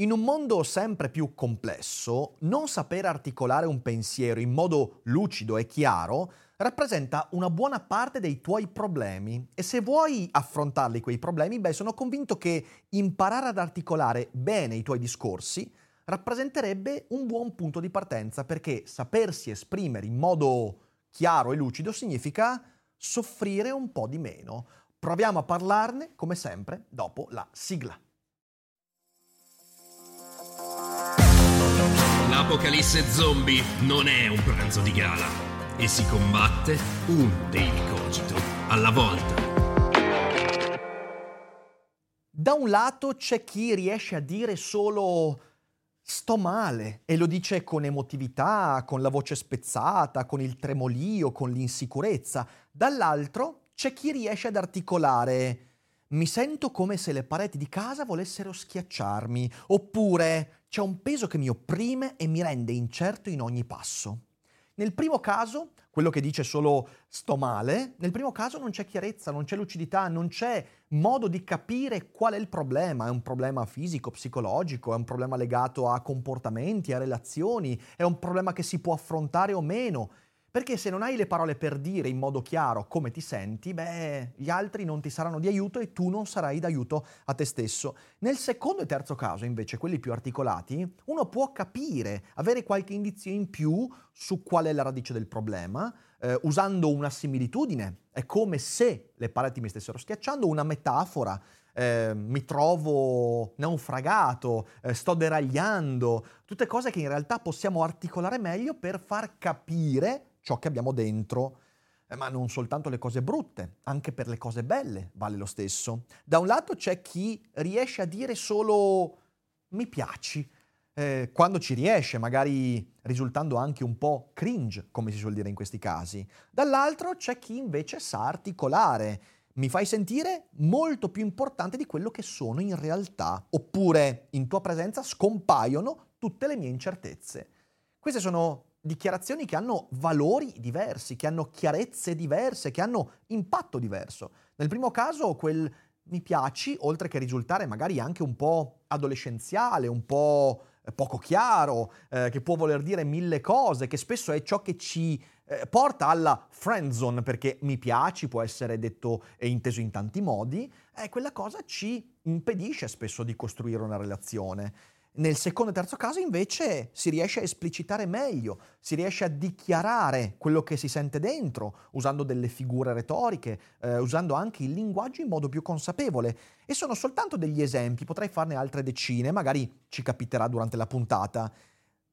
In un mondo sempre più complesso, non sapere articolare un pensiero in modo lucido e chiaro rappresenta una buona parte dei tuoi problemi e se vuoi affrontarli quei problemi, beh, sono convinto che imparare ad articolare bene i tuoi discorsi rappresenterebbe un buon punto di partenza perché sapersi esprimere in modo chiaro e lucido significa soffrire un po' di meno. Proviamo a parlarne, come sempre, dopo la sigla. L'apocalisse zombie non è un pranzo di gala e si combatte un daily cogito alla volta. Da un lato c'è chi riesce a dire solo sto male e lo dice con emotività, con la voce spezzata, con il tremolio, con l'insicurezza. Dall'altro c'è chi riesce ad articolare mi sento come se le pareti di casa volessero schiacciarmi, oppure c'è un peso che mi opprime e mi rende incerto in ogni passo. Nel primo caso, quello che dice solo sto male, nel primo caso non c'è chiarezza, non c'è lucidità, non c'è modo di capire qual è il problema. È un problema fisico, psicologico, è un problema legato a comportamenti, a relazioni, è un problema che si può affrontare o meno. Perché se non hai le parole per dire in modo chiaro come ti senti, beh, gli altri non ti saranno di aiuto e tu non sarai d'aiuto a te stesso. Nel secondo e terzo caso, invece, quelli più articolati, uno può capire, avere qualche indizio in più su qual è la radice del problema, eh, usando una similitudine. È come se le pareti mi stessero schiacciando, una metafora. Eh, mi trovo naufragato, eh, sto deragliando, tutte cose che in realtà possiamo articolare meglio per far capire ciò che abbiamo dentro, eh, ma non soltanto le cose brutte, anche per le cose belle vale lo stesso. Da un lato c'è chi riesce a dire solo mi piaci, eh, quando ci riesce, magari risultando anche un po' cringe, come si suol dire in questi casi. Dall'altro c'è chi invece sa articolare, mi fai sentire molto più importante di quello che sono in realtà, oppure in tua presenza scompaiono tutte le mie incertezze. Queste sono dichiarazioni che hanno valori diversi, che hanno chiarezze diverse, che hanno impatto diverso. Nel primo caso quel mi piaci, oltre che risultare magari anche un po' adolescenziale, un po' poco chiaro, eh, che può voler dire mille cose, che spesso è ciò che ci eh, porta alla friend zone, perché mi piaci può essere detto e inteso in tanti modi, eh, quella cosa ci impedisce spesso di costruire una relazione. Nel secondo e terzo caso invece si riesce a esplicitare meglio, si riesce a dichiarare quello che si sente dentro, usando delle figure retoriche, eh, usando anche il linguaggio in modo più consapevole. E sono soltanto degli esempi, potrei farne altre decine, magari ci capiterà durante la puntata.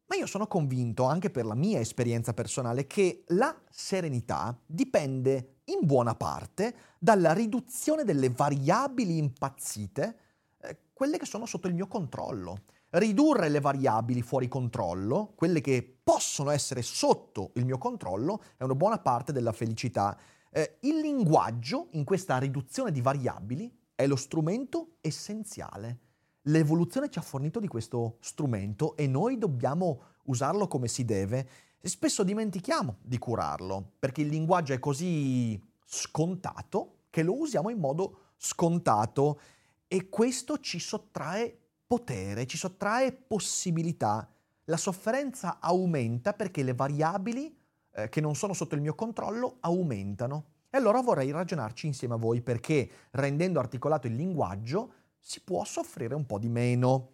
Ma io sono convinto, anche per la mia esperienza personale, che la serenità dipende in buona parte dalla riduzione delle variabili impazzite, eh, quelle che sono sotto il mio controllo ridurre le variabili fuori controllo, quelle che possono essere sotto il mio controllo, è una buona parte della felicità. Eh, il linguaggio, in questa riduzione di variabili, è lo strumento essenziale. L'evoluzione ci ha fornito di questo strumento e noi dobbiamo usarlo come si deve. E spesso dimentichiamo di curarlo, perché il linguaggio è così scontato che lo usiamo in modo scontato e questo ci sottrae potere, ci sottrae possibilità. La sofferenza aumenta perché le variabili eh, che non sono sotto il mio controllo aumentano. E allora vorrei ragionarci insieme a voi perché rendendo articolato il linguaggio si può soffrire un po' di meno.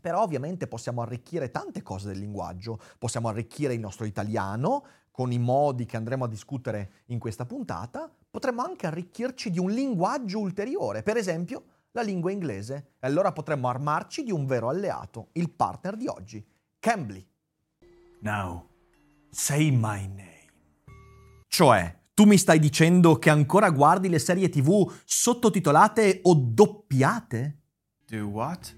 Però ovviamente possiamo arricchire tante cose del linguaggio, possiamo arricchire il nostro italiano con i modi che andremo a discutere in questa puntata, potremmo anche arricchirci di un linguaggio ulteriore, per esempio la lingua inglese e allora potremmo armarci di un vero alleato, il partner di oggi, Cambly. Now, say my name. Cioè, tu mi stai dicendo che ancora guardi le serie tv sottotitolate o doppiate? Do what?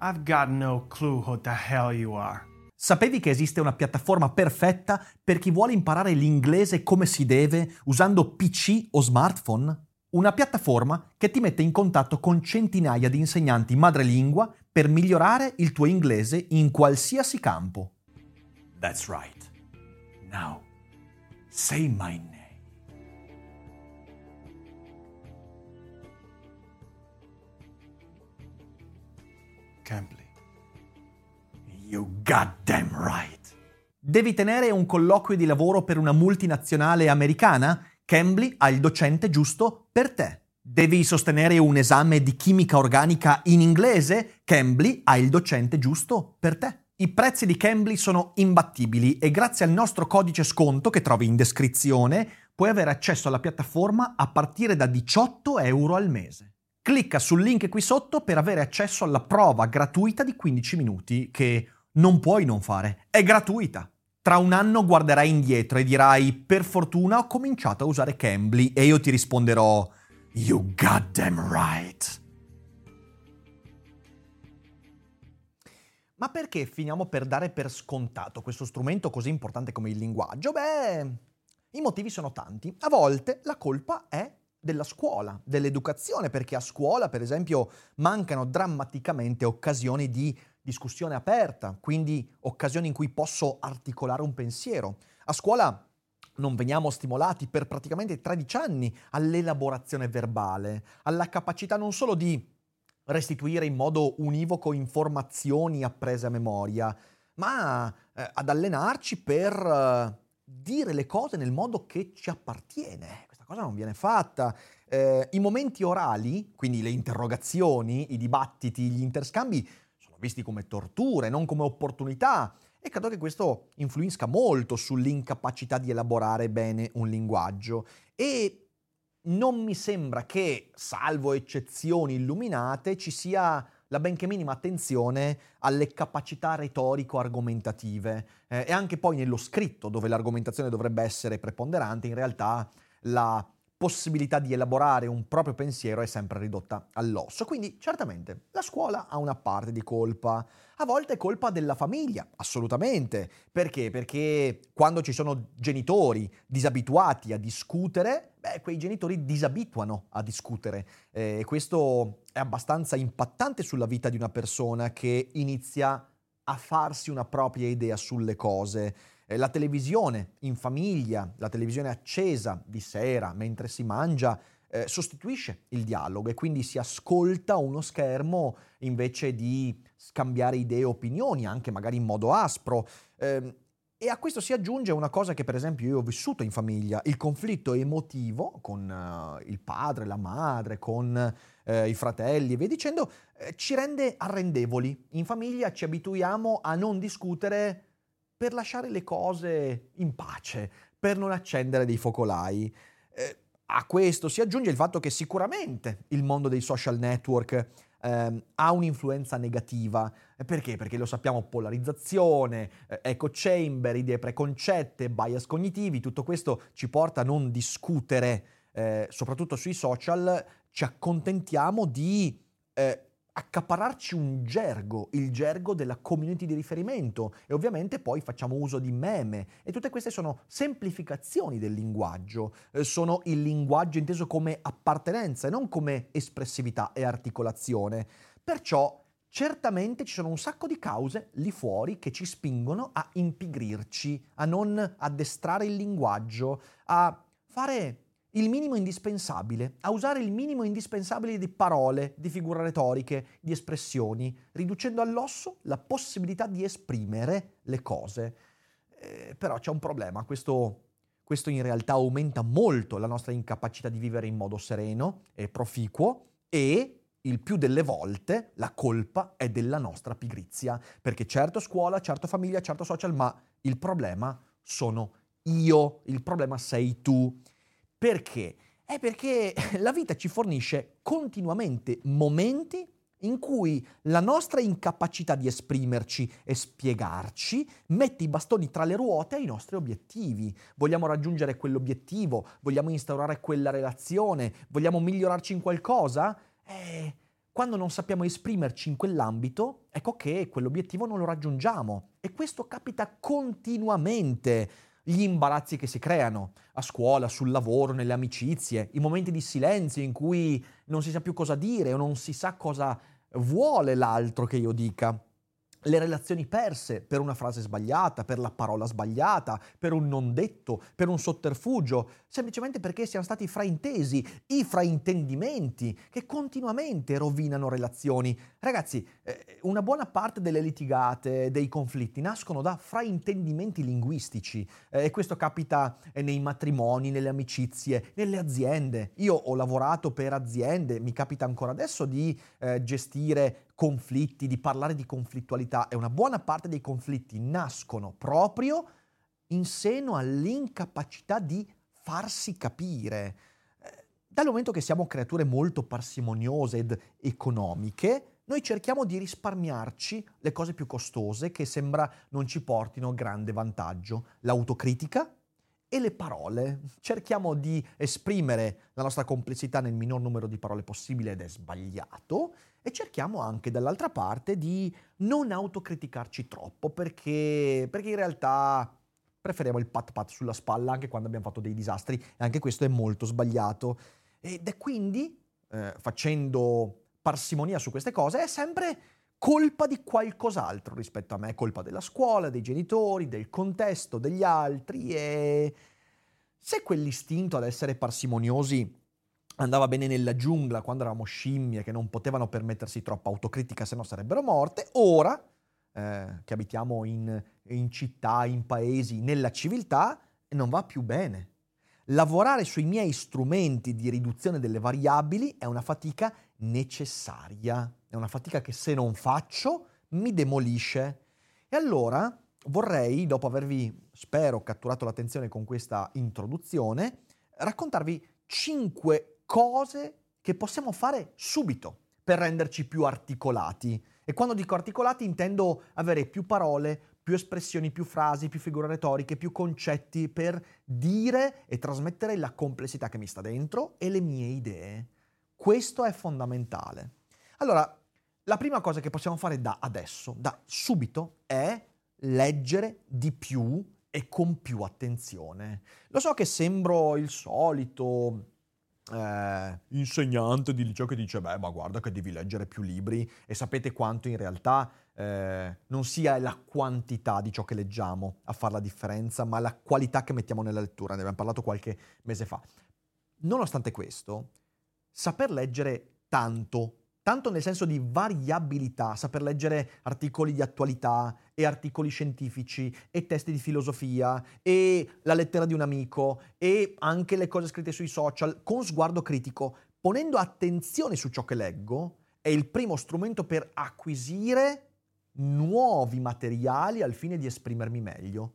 I've got no clue who the hell you are. Sapevi che esiste una piattaforma perfetta per chi vuole imparare l'inglese come si deve usando PC o smartphone? Una piattaforma che ti mette in contatto con centinaia di insegnanti madrelingua per migliorare il tuo inglese in qualsiasi campo. That's right. Now, say my name. Cambly. You goddamn right. Devi tenere un colloquio di lavoro per una multinazionale americana? Cambly ha il docente giusto per te. Devi sostenere un esame di chimica organica in inglese? Cambly ha il docente giusto per te. I prezzi di Cambly sono imbattibili e grazie al nostro codice sconto che trovi in descrizione puoi avere accesso alla piattaforma a partire da 18 euro al mese. Clicca sul link qui sotto per avere accesso alla prova gratuita di 15 minuti che non puoi non fare. È gratuita. Tra un anno guarderai indietro e dirai per fortuna ho cominciato a usare Cambly e io ti risponderò You goddamn right. Ma perché finiamo per dare per scontato questo strumento così importante come il linguaggio? Beh, i motivi sono tanti. A volte la colpa è della scuola, dell'educazione, perché a scuola, per esempio, mancano drammaticamente occasioni di discussione aperta, quindi occasioni in cui posso articolare un pensiero. A scuola non veniamo stimolati per praticamente 13 anni all'elaborazione verbale, alla capacità non solo di restituire in modo univoco informazioni apprese a memoria, ma eh, ad allenarci per eh, dire le cose nel modo che ci appartiene. Questa cosa non viene fatta. Eh, I momenti orali, quindi le interrogazioni, i dibattiti, gli interscambi, visti come torture, non come opportunità. E credo che questo influisca molto sull'incapacità di elaborare bene un linguaggio. E non mi sembra che, salvo eccezioni illuminate, ci sia la benché minima attenzione alle capacità retorico-argomentative eh, e anche poi nello scritto, dove l'argomentazione dovrebbe essere preponderante, in realtà la possibilità di elaborare un proprio pensiero è sempre ridotta all'osso. Quindi certamente la scuola ha una parte di colpa, a volte è colpa della famiglia, assolutamente. Perché? Perché quando ci sono genitori disabituati a discutere, beh, quei genitori disabituano a discutere e questo è abbastanza impattante sulla vita di una persona che inizia a farsi una propria idea sulle cose. Eh, la televisione in famiglia, la televisione accesa di sera mentre si mangia, eh, sostituisce il dialogo e quindi si ascolta uno schermo invece di scambiare idee e opinioni, anche magari in modo aspro. Eh, e a questo si aggiunge una cosa che per esempio io ho vissuto in famiglia, il conflitto emotivo con uh, il padre, la madre, con uh, i fratelli e via dicendo, eh, ci rende arrendevoli. In famiglia ci abituiamo a non discutere per lasciare le cose in pace, per non accendere dei focolai. Eh, a questo si aggiunge il fatto che sicuramente il mondo dei social network eh, ha un'influenza negativa. Perché? Perché lo sappiamo, polarizzazione, eh, echo chamber, idee preconcette, bias cognitivi, tutto questo ci porta a non discutere, eh, soprattutto sui social, ci accontentiamo di eh, accapararci un gergo, il gergo della community di riferimento. E ovviamente poi facciamo uso di meme. E tutte queste sono semplificazioni del linguaggio, eh, sono il linguaggio inteso come appartenenza e non come espressività e articolazione. Perciò certamente ci sono un sacco di cause lì fuori che ci spingono a impigrirci, a non addestrare il linguaggio, a fare il minimo indispensabile, a usare il minimo indispensabile di parole, di figure retoriche, di espressioni, riducendo all'osso la possibilità di esprimere le cose. Eh, però c'è un problema, questo, questo in realtà aumenta molto la nostra incapacità di vivere in modo sereno e proficuo e il più delle volte la colpa è della nostra pigrizia, perché certo scuola, certo famiglia, certo social, ma il problema sono io, il problema sei tu. Perché? È perché la vita ci fornisce continuamente momenti in cui la nostra incapacità di esprimerci e spiegarci mette i bastoni tra le ruote ai nostri obiettivi. Vogliamo raggiungere quell'obiettivo, vogliamo instaurare quella relazione, vogliamo migliorarci in qualcosa? Eh, quando non sappiamo esprimerci in quell'ambito, ecco che quell'obiettivo non lo raggiungiamo. E questo capita continuamente. Gli imbarazzi che si creano a scuola, sul lavoro, nelle amicizie, i momenti di silenzio in cui non si sa più cosa dire o non si sa cosa vuole l'altro che io dica le relazioni perse per una frase sbagliata, per la parola sbagliata, per un non detto, per un sotterfugio, semplicemente perché siamo stati fraintesi, i fraintendimenti che continuamente rovinano relazioni. Ragazzi, eh, una buona parte delle litigate, dei conflitti nascono da fraintendimenti linguistici eh, e questo capita eh, nei matrimoni, nelle amicizie, nelle aziende. Io ho lavorato per aziende, mi capita ancora adesso di gestire conflitti, di parlare di conflittualità e una buona parte dei conflitti nascono proprio in seno all'incapacità di farsi capire. Eh, dal momento che siamo creature molto parsimoniose ed economiche, noi cerchiamo di risparmiarci le cose più costose che sembra non ci portino grande vantaggio. L'autocritica e le parole. Cerchiamo di esprimere la nostra complessità nel minor numero di parole possibile ed è sbagliato e cerchiamo anche dall'altra parte di non autocriticarci troppo perché, perché in realtà preferiamo il pat pat sulla spalla anche quando abbiamo fatto dei disastri e anche questo è molto sbagliato. Ed è quindi, eh, facendo parsimonia su queste cose, è sempre colpa di qualcos'altro rispetto a me, colpa della scuola, dei genitori, del contesto, degli altri e se quell'istinto ad essere parsimoniosi andava bene nella giungla quando eravamo scimmie che non potevano permettersi troppa autocritica se no sarebbero morte, ora eh, che abitiamo in, in città, in paesi, nella civiltà, non va più bene. Lavorare sui miei strumenti di riduzione delle variabili è una fatica necessaria, è una fatica che se non faccio mi demolisce. E allora vorrei, dopo avervi, spero, catturato l'attenzione con questa introduzione, raccontarvi cinque cose che possiamo fare subito per renderci più articolati. E quando dico articolati intendo avere più parole, più espressioni, più frasi, più figure retoriche, più concetti per dire e trasmettere la complessità che mi sta dentro e le mie idee. Questo è fondamentale. Allora, la prima cosa che possiamo fare da adesso, da subito, è leggere di più e con più attenzione. Lo so che sembro il solito eh, insegnante di liceo che dice, beh, ma guarda che devi leggere più libri e sapete quanto in realtà eh, non sia la quantità di ciò che leggiamo a fare la differenza, ma la qualità che mettiamo nella lettura. Ne abbiamo parlato qualche mese fa. Nonostante questo, saper leggere tanto tanto nel senso di variabilità, saper leggere articoli di attualità e articoli scientifici e testi di filosofia e la lettera di un amico e anche le cose scritte sui social con sguardo critico, ponendo attenzione su ciò che leggo, è il primo strumento per acquisire nuovi materiali al fine di esprimermi meglio.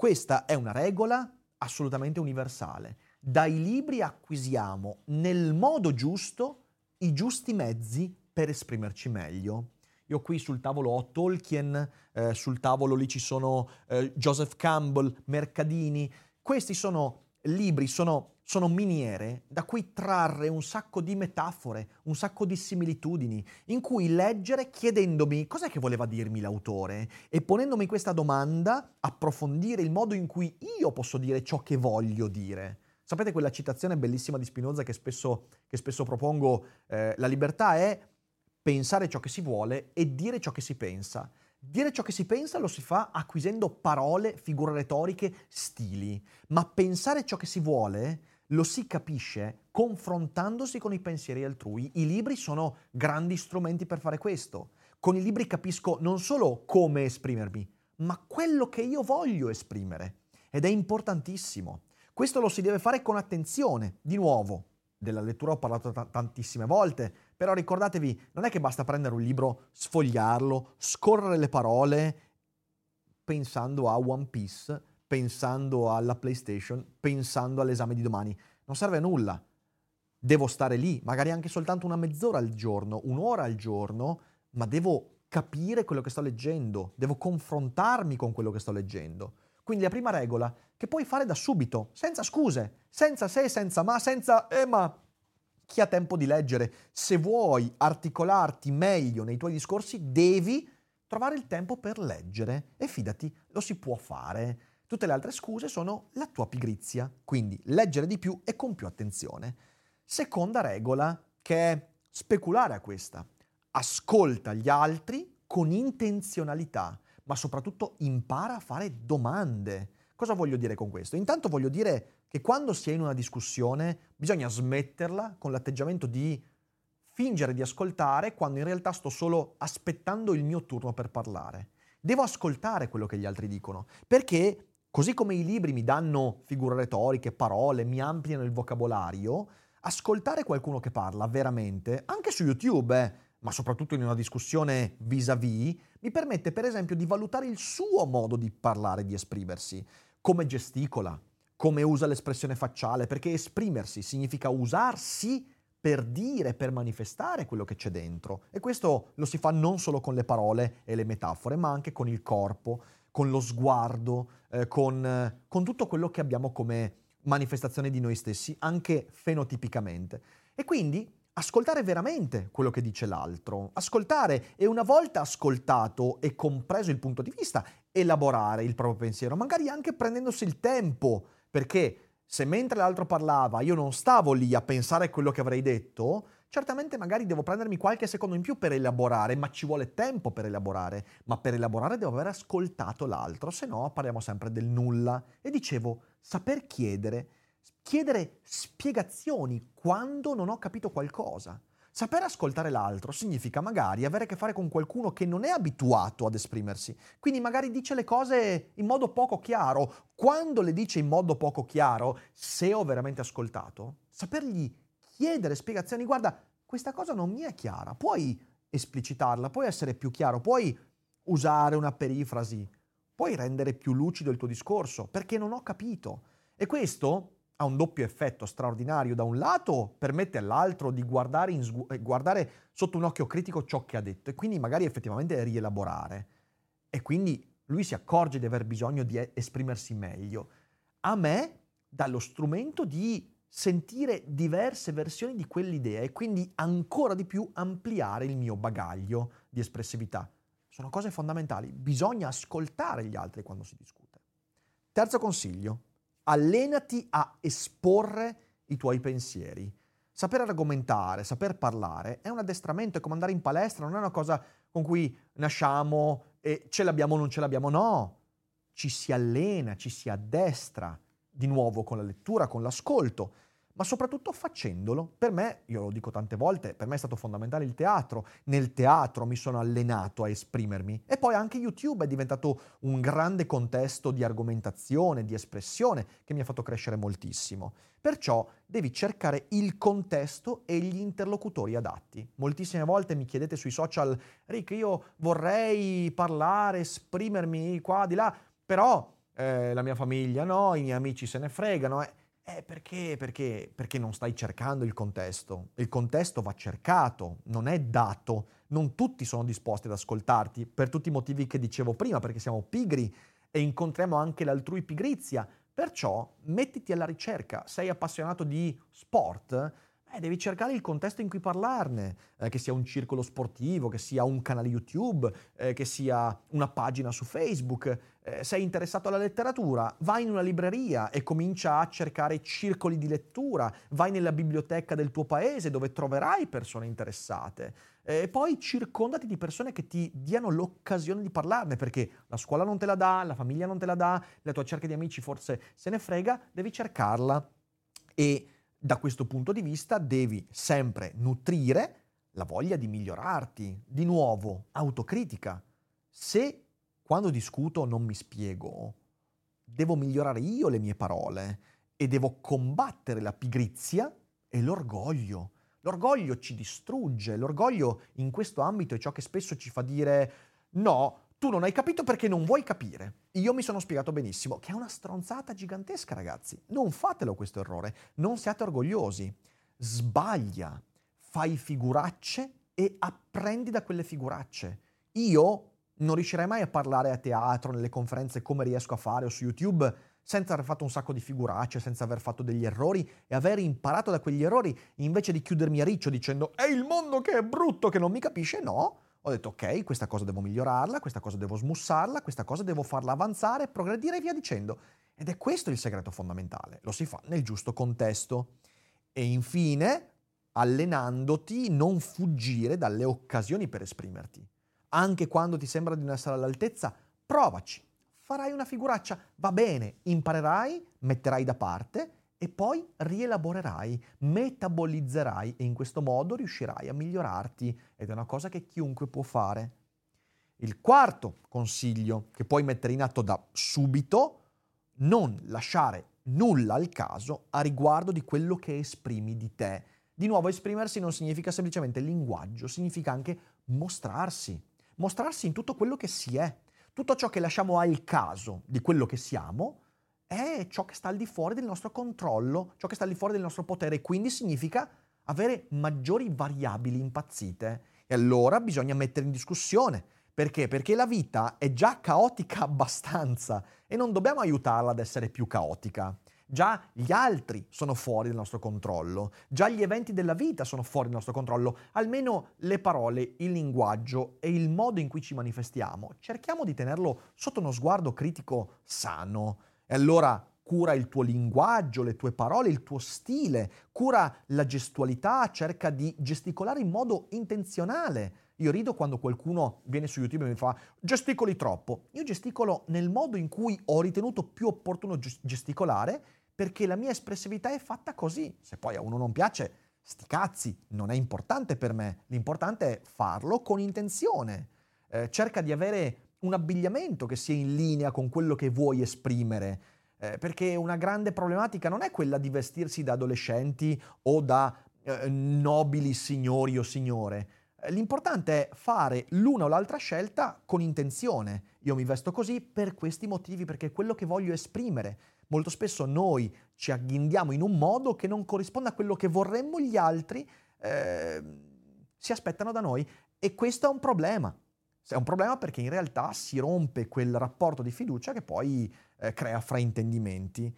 Questa è una regola assolutamente universale. Dai libri acquisiamo nel modo giusto i giusti mezzi per esprimerci meglio. Io qui sul tavolo ho Tolkien, eh, sul tavolo lì ci sono eh, Joseph Campbell, Mercadini. Questi sono libri, sono sono miniere da cui trarre un sacco di metafore, un sacco di similitudini, in cui leggere chiedendomi cos'è che voleva dirmi l'autore e ponendomi questa domanda approfondire il modo in cui io posso dire ciò che voglio dire. Sapete quella citazione bellissima di Spinoza che spesso, che spesso propongo? Eh, la libertà è pensare ciò che si vuole e dire ciò che si pensa. Dire ciò che si pensa lo si fa acquisendo parole, figure retoriche, stili, ma pensare ciò che si vuole lo si capisce confrontandosi con i pensieri altrui. I libri sono grandi strumenti per fare questo. Con i libri capisco non solo come esprimermi, ma quello che io voglio esprimere. Ed è importantissimo. Questo lo si deve fare con attenzione. Di nuovo, della lettura ho parlato t- tantissime volte, Però ricordatevi, non è che basta prendere un libro, sfogliarlo, scorrere le parole pensando a One Piece, pensando alla PlayStation, pensando all'esame di domani. Non serve a nulla. Devo stare lì, magari anche soltanto una mezz'ora al giorno, un'ora al giorno, ma devo capire quello che sto leggendo, devo confrontarmi con quello che sto leggendo. Quindi la prima regola, che puoi fare da subito, senza scuse, senza se, senza ma, senza eh ma, chi ha tempo di leggere. Se vuoi articolarti meglio nei tuoi discorsi, devi trovare il tempo per leggere e fidati, lo si può fare. Tutte le altre scuse sono la tua pigrizia, quindi leggere di più e con più attenzione. Seconda regola, che è speculare a questa. Ascolta gli altri con intenzionalità, ma soprattutto impara a fare domande. Cosa voglio dire con questo? Intanto voglio dire che quando si è in una discussione bisogna smetterla con l'atteggiamento di fingere di ascoltare quando in realtà sto solo aspettando il mio turno per parlare. Devo ascoltare quello che gli altri dicono, perché così come i libri mi danno figure retoriche, parole, mi ampliano il vocabolario, ascoltare qualcuno che parla veramente, anche su YouTube, eh, ma soprattutto in una discussione vis-à-vis, mi permette per esempio di valutare il suo modo di parlare, di esprimersi, come gesticola, come usa l'espressione facciale, perché esprimersi significa usarsi per dire, per manifestare quello che c'è dentro. E questo lo si fa non solo con le parole e le metafore, ma anche con il corpo, con lo sguardo, eh, con, eh, con tutto quello che abbiamo come manifestazione di noi stessi, anche fenotipicamente. E quindi ascoltare veramente quello che dice l'altro, ascoltare e una volta ascoltato e compreso il punto di vista, elaborare il proprio pensiero, magari anche prendendosi il tempo perché se mentre l'altro parlava io non stavo lì a pensare a quello che avrei detto, certamente magari devo prendermi qualche secondo in più per elaborare, ma ci vuole tempo per elaborare. Ma per elaborare devo aver ascoltato l'altro, se no parliamo sempre del nulla. E dicevo, saper chiedere, chiedere spiegazioni quando non ho capito qualcosa. Saper ascoltare l'altro significa magari avere a che fare con qualcuno che non è abituato ad esprimersi, quindi magari dice le cose in modo poco chiaro. Quando le dice in modo poco chiaro, se ho veramente ascoltato, sapergli chiedere spiegazioni, guarda, questa cosa non mi è chiara, puoi esplicitarla, puoi essere più chiaro, puoi usare una perifrasi, puoi rendere più lucido il tuo discorso, perché non ho capito. E questo ha un doppio effetto straordinario. Da un lato permette all'altro di guardare, sgu- eh, guardare, sotto un occhio critico ciò che ha detto e quindi magari effettivamente rielaborare. E quindi lui si accorge di aver bisogno di esprimersi meglio. A me dà lo strumento di sentire diverse versioni di quell'idea e quindi ancora di più ampliare il mio bagaglio di espressività. Sono cose fondamentali. Bisogna ascoltare gli altri quando si discute. Terzo consiglio, allenati a esporre i tuoi pensieri. Saper argomentare, saper parlare è un addestramento, è come andare in palestra, non è una cosa con cui nasciamo e ce l'abbiamo o non ce l'abbiamo, no. Ci si allena, ci si addestra, di nuovo con la lettura, con l'ascolto ma soprattutto facendolo. Per me, io lo dico tante volte, per me è stato fondamentale il teatro. Nel teatro mi sono allenato a esprimermi e poi anche YouTube è diventato un grande contesto di argomentazione, di espressione che mi ha fatto crescere moltissimo. Perciò devi cercare il contesto e gli interlocutori adatti. Moltissime volte mi chiedete sui social, Rick, io vorrei parlare, esprimermi qua, di là, però eh, la mia famiglia no, i miei amici se ne fregano. Eh. Eh, perché, perché, perché non stai cercando il contesto. Il contesto va cercato, non è dato. Non tutti sono disposti ad ascoltarti, per tutti i motivi che dicevo prima, perché siamo pigri e incontriamo anche l'altrui pigrizia. Perciò mettiti alla ricerca. Sei appassionato di sport? Eh, devi cercare il contesto in cui parlarne, eh, che sia un circolo sportivo, che sia un canale YouTube, eh, che sia una pagina su Facebook. Eh, sei interessato alla letteratura? Vai in una libreria e comincia a cercare circoli di lettura, vai nella biblioteca del tuo paese dove troverai persone interessate. E poi circondati di persone che ti diano l'occasione di parlarne, perché la scuola non te la dà, la famiglia non te la dà, la tua cerca di amici forse se ne frega, devi cercarla. E da questo punto di vista devi sempre nutrire la voglia di migliorarti. Di nuovo, autocritica. Se quando discuto non mi spiego, devo migliorare io le mie parole e devo combattere la pigrizia e l'orgoglio. L'orgoglio ci distrugge, l'orgoglio in questo ambito è ciò che spesso ci fa dire no, tu non hai capito perché non vuoi capire. Io mi sono spiegato benissimo, che è una stronzata gigantesca ragazzi. Non fatelo questo errore, non siate orgogliosi. Sbaglia, fai figuracce e apprendi da quelle figuracce. Io non riuscirei mai a parlare a teatro, nelle conferenze come riesco a fare o su YouTube senza aver fatto un sacco di figuracce, senza aver fatto degli errori e aver imparato da quegli errori invece di chiudermi a riccio dicendo è il mondo che è brutto, che non mi capisce, no. Ho detto ok, questa cosa devo migliorarla, questa cosa devo smussarla, questa cosa devo farla avanzare, progredire e via dicendo. Ed è questo il segreto fondamentale, lo si fa nel giusto contesto. E infine, allenandoti, non fuggire dalle occasioni per esprimerti. Anche quando ti sembra di non essere all'altezza, provaci, farai una figuraccia, va bene, imparerai, metterai da parte e poi rielaborerai, metabolizzerai e in questo modo riuscirai a migliorarti ed è una cosa che chiunque può fare. Il quarto consiglio che puoi mettere in atto da subito, non lasciare nulla al caso a riguardo di quello che esprimi di te. Di nuovo, esprimersi non significa semplicemente linguaggio, significa anche mostrarsi, mostrarsi in tutto quello che si è. Tutto ciò che lasciamo al caso di quello che siamo è ciò che sta al di fuori del nostro controllo, ciò che sta al di fuori del nostro potere quindi significa avere maggiori variabili impazzite. E allora bisogna mettere in discussione. Perché? Perché la vita è già caotica abbastanza e non dobbiamo aiutarla ad essere più caotica. Già gli altri sono fuori dal nostro controllo, già gli eventi della vita sono fuori dal nostro controllo, almeno le parole, il linguaggio e il modo in cui ci manifestiamo. Cerchiamo di tenerlo sotto uno sguardo critico sano. E allora cura il tuo linguaggio, le tue parole, il tuo stile, cura la gestualità, cerca di gesticolare in modo intenzionale. Io rido quando qualcuno viene su YouTube e mi fa gesticoli troppo. Io gesticolo nel modo in cui ho ritenuto più opportuno gesticolare perché la mia espressività è fatta così. Se poi a uno non piace, sti cazzi, non è importante per me. L'importante è farlo con intenzione. Eh, cerca di avere un abbigliamento che sia in linea con quello che vuoi esprimere. Eh, perché una grande problematica non è quella di vestirsi da adolescenti o da eh, nobili signori o signore. Eh, l'importante è fare l'una o l'altra scelta con intenzione. Io mi vesto così per questi motivi, perché è quello che voglio esprimere molto spesso noi ci agghindiamo in un modo che non corrisponde a quello che vorremmo gli altri eh, si aspettano da noi e questo è un problema. È un problema perché in realtà si rompe quel rapporto di fiducia che poi eh, crea fraintendimenti.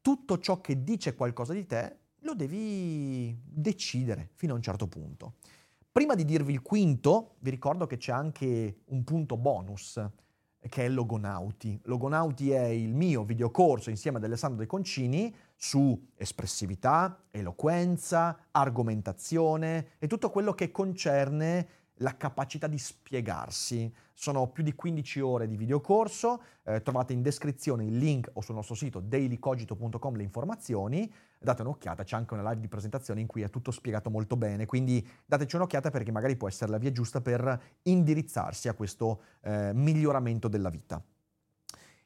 Tutto ciò che dice qualcosa di te lo devi decidere fino a un certo punto. Prima di dirvi il quinto, vi ricordo che c'è anche un punto bonus che è Logonauti. Logonauti è il mio videocorso insieme ad Alessandro De Concini su espressività, eloquenza, argomentazione e tutto quello che concerne la capacità di spiegarsi. Sono più di 15 ore di videocorso, eh, trovate in descrizione il link o sul nostro sito dailycogito.com le informazioni, date un'occhiata, c'è anche una live di presentazione in cui è tutto spiegato molto bene, quindi dateci un'occhiata perché magari può essere la via giusta per indirizzarsi a questo eh, miglioramento della vita.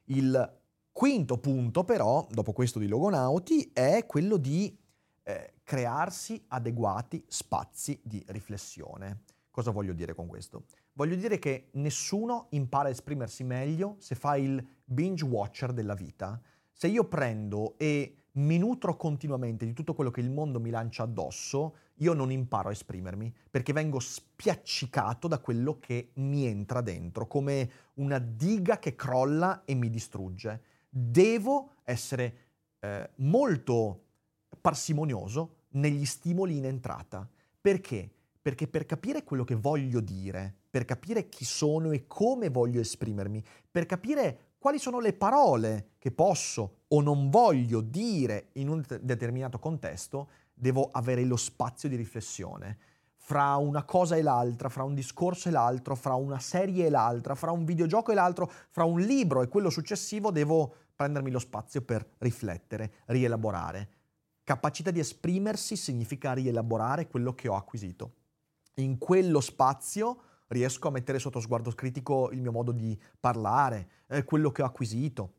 Il quinto punto però, dopo questo di Logonauti, è quello di eh, crearsi adeguati spazi di riflessione. Cosa voglio dire con questo? Voglio dire che nessuno impara a esprimersi meglio se fa il binge watcher della vita. Se io prendo e mi nutro continuamente di tutto quello che il mondo mi lancia addosso, io non imparo a esprimermi, perché vengo spiaccicato da quello che mi entra dentro, come una diga che crolla e mi distrugge. Devo essere eh, molto parsimonioso negli stimoli in entrata. Perché? Perché per capire quello che voglio dire, per capire chi sono e come voglio esprimermi, per capire quali sono le parole che posso o non voglio dire in un determinato contesto, devo avere lo spazio di riflessione. Fra una cosa e l'altra, fra un discorso e l'altro, fra una serie e l'altra, fra un videogioco e l'altro, fra un libro e quello successivo, devo prendermi lo spazio per riflettere, rielaborare. Capacità di esprimersi significa rielaborare quello che ho acquisito in quello spazio riesco a mettere sotto sguardo critico il mio modo di parlare, eh, quello che ho acquisito,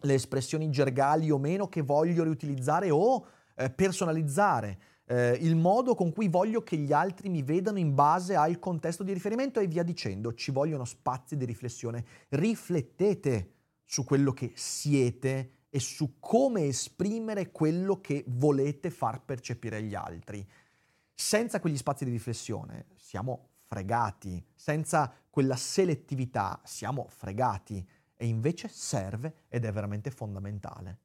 le espressioni gergali o meno che voglio riutilizzare o eh, personalizzare, eh, il modo con cui voglio che gli altri mi vedano in base al contesto di riferimento e via dicendo. Ci vogliono spazi di riflessione. Riflettete su quello che siete e su come esprimere quello che volete far percepire agli altri. Senza quegli spazi di riflessione siamo fregati, senza quella selettività siamo fregati e invece serve ed è veramente fondamentale.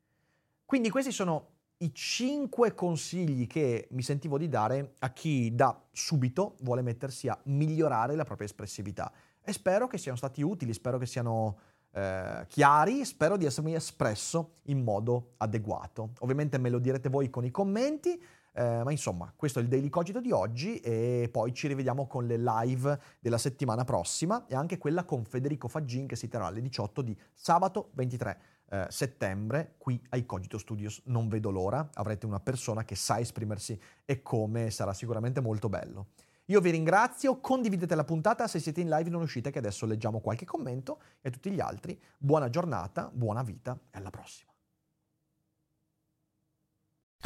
Quindi questi sono i cinque consigli che mi sentivo di dare a chi da subito vuole mettersi a migliorare la propria espressività e spero che siano stati utili, spero che siano eh, chiari, spero di essermi espresso in modo adeguato. Ovviamente me lo direte voi con i commenti, eh, ma insomma, questo è il Daily Cogito di oggi e poi ci rivediamo con le live della settimana prossima e anche quella con Federico Faggin che si terrà alle 18 di sabato 23 eh, settembre qui ai Cogito Studios. Non vedo l'ora, avrete una persona che sa esprimersi e come sarà sicuramente molto bello. Io vi ringrazio, condividete la puntata, se siete in live non uscite che adesso leggiamo qualche commento e a tutti gli altri buona giornata, buona vita e alla prossima.